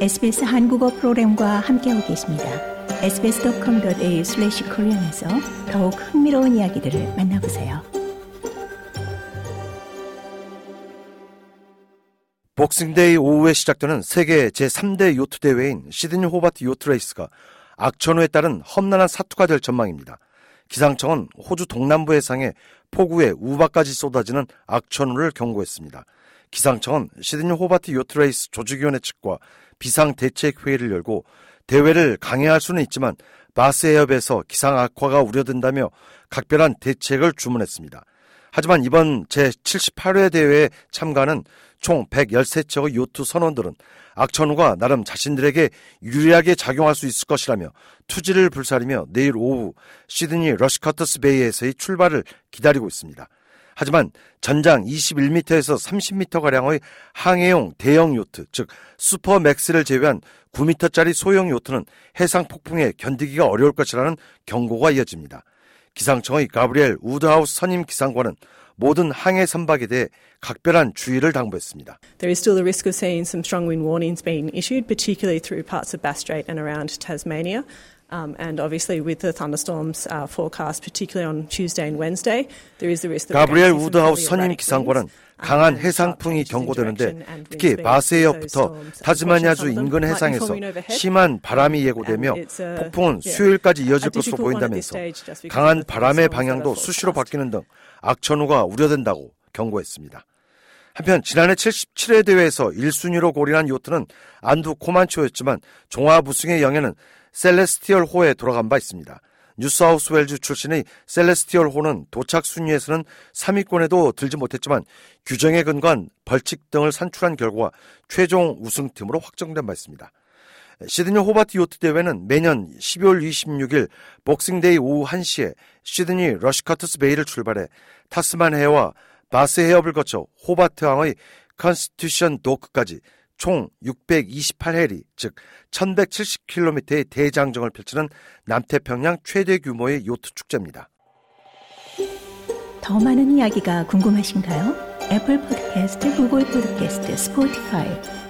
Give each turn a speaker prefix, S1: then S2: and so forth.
S1: SBS 한국어 프로그램과 함께하고 계십니다. sbs.com.au/korean에서 더욱 흥미로운 이야기들을 만나보세요.
S2: 복싱데이 오후에 시작되는 세계 제3대 요트 대회인 시드니 호바트 요트 레이스가 악천후에 따른 험난한 사투가 될 전망입니다. 기상청은 호주 동남부 해상에 폭우에 우박까지 쏟아지는 악천후를 경고했습니다. 기상청은 시드니 호바트 요트레이스 조직위원회 측과 비상대책회의를 열고 대회를 강행할 수는 있지만 바스 해협에서 기상 악화가 우려된다며 각별한 대책을 주문했습니다. 하지만 이번 제78회 대회에 참가하는 총 113척의 요트 선원들은 악천후가 나름 자신들에게 유리하게 작용할 수 있을 것이라며 투지를 불사르며 내일 오후 시드니 러시커터스 베이에서의 출발을 기다리고 있습니다. 하지만 전장 21m에서 30m가량의 항해용 대형 요트, 즉 supermaxi를 제외한 9m짜리 소형 요트는 해상 폭풍에 견디기가 어려울 것이라는 경고가 이어집니다. 기상청의 가브리엘 우드하우스 선임 기상관은 모든 항해 선박에 대해 각별한 주의를 당부했습니다.
S3: There is still the risk of seeing some strong wind warnings being issued, particularly through parts of Bass Strait and around Tasmania. Um, and obviously, with the thunderstorms uh, forecast, particularly on Tuesday and Wednesday, there is the risk that
S2: 가브리엘 우드하우스 선임 기상관은 강한 해상풍이 경고되는데 특히 바스해협부터 타즈마니아주 인근 해상에서 심한 바람이 예고되며 폭풍은 수요일까지 이어질 것으로 보인다면서 강한 바람의 방향도 수시로 바뀌는 등 악천후가 우려된다고 경고했습니다. 한편 지난해 77회 대회에서 1순위로 골인한 요트는 안두 코만초였지만 종합 우승의 영예는 셀레스티얼 호에 돌아간 바 있습니다. 뉴사우스웰즈 출신의 셀레스티얼 호는 도착 순위에서는 3위권에도 들지 못했지만 규정에 근거한 벌칙 등을 산출한 결과 최종 우승팀으로 확정된 바 있습니다. 시드니 호바트 요트 대회는 매년 12월 26일 복싱데이 오후 1시에 시드니 러시카트스 베이를 출발해 타스만 해와 바스 해협을 거쳐 호바트 항의 컨스티튜션 도크까지 총 628해리, 즉 1170km의 대장정을 펼치는 남태평양 최대 규모의 요트 축제입니다.
S1: 더 많은 이야기가 궁금하신가요? 애플 포드캐스트, 구글 포드캐스트, 스포티파이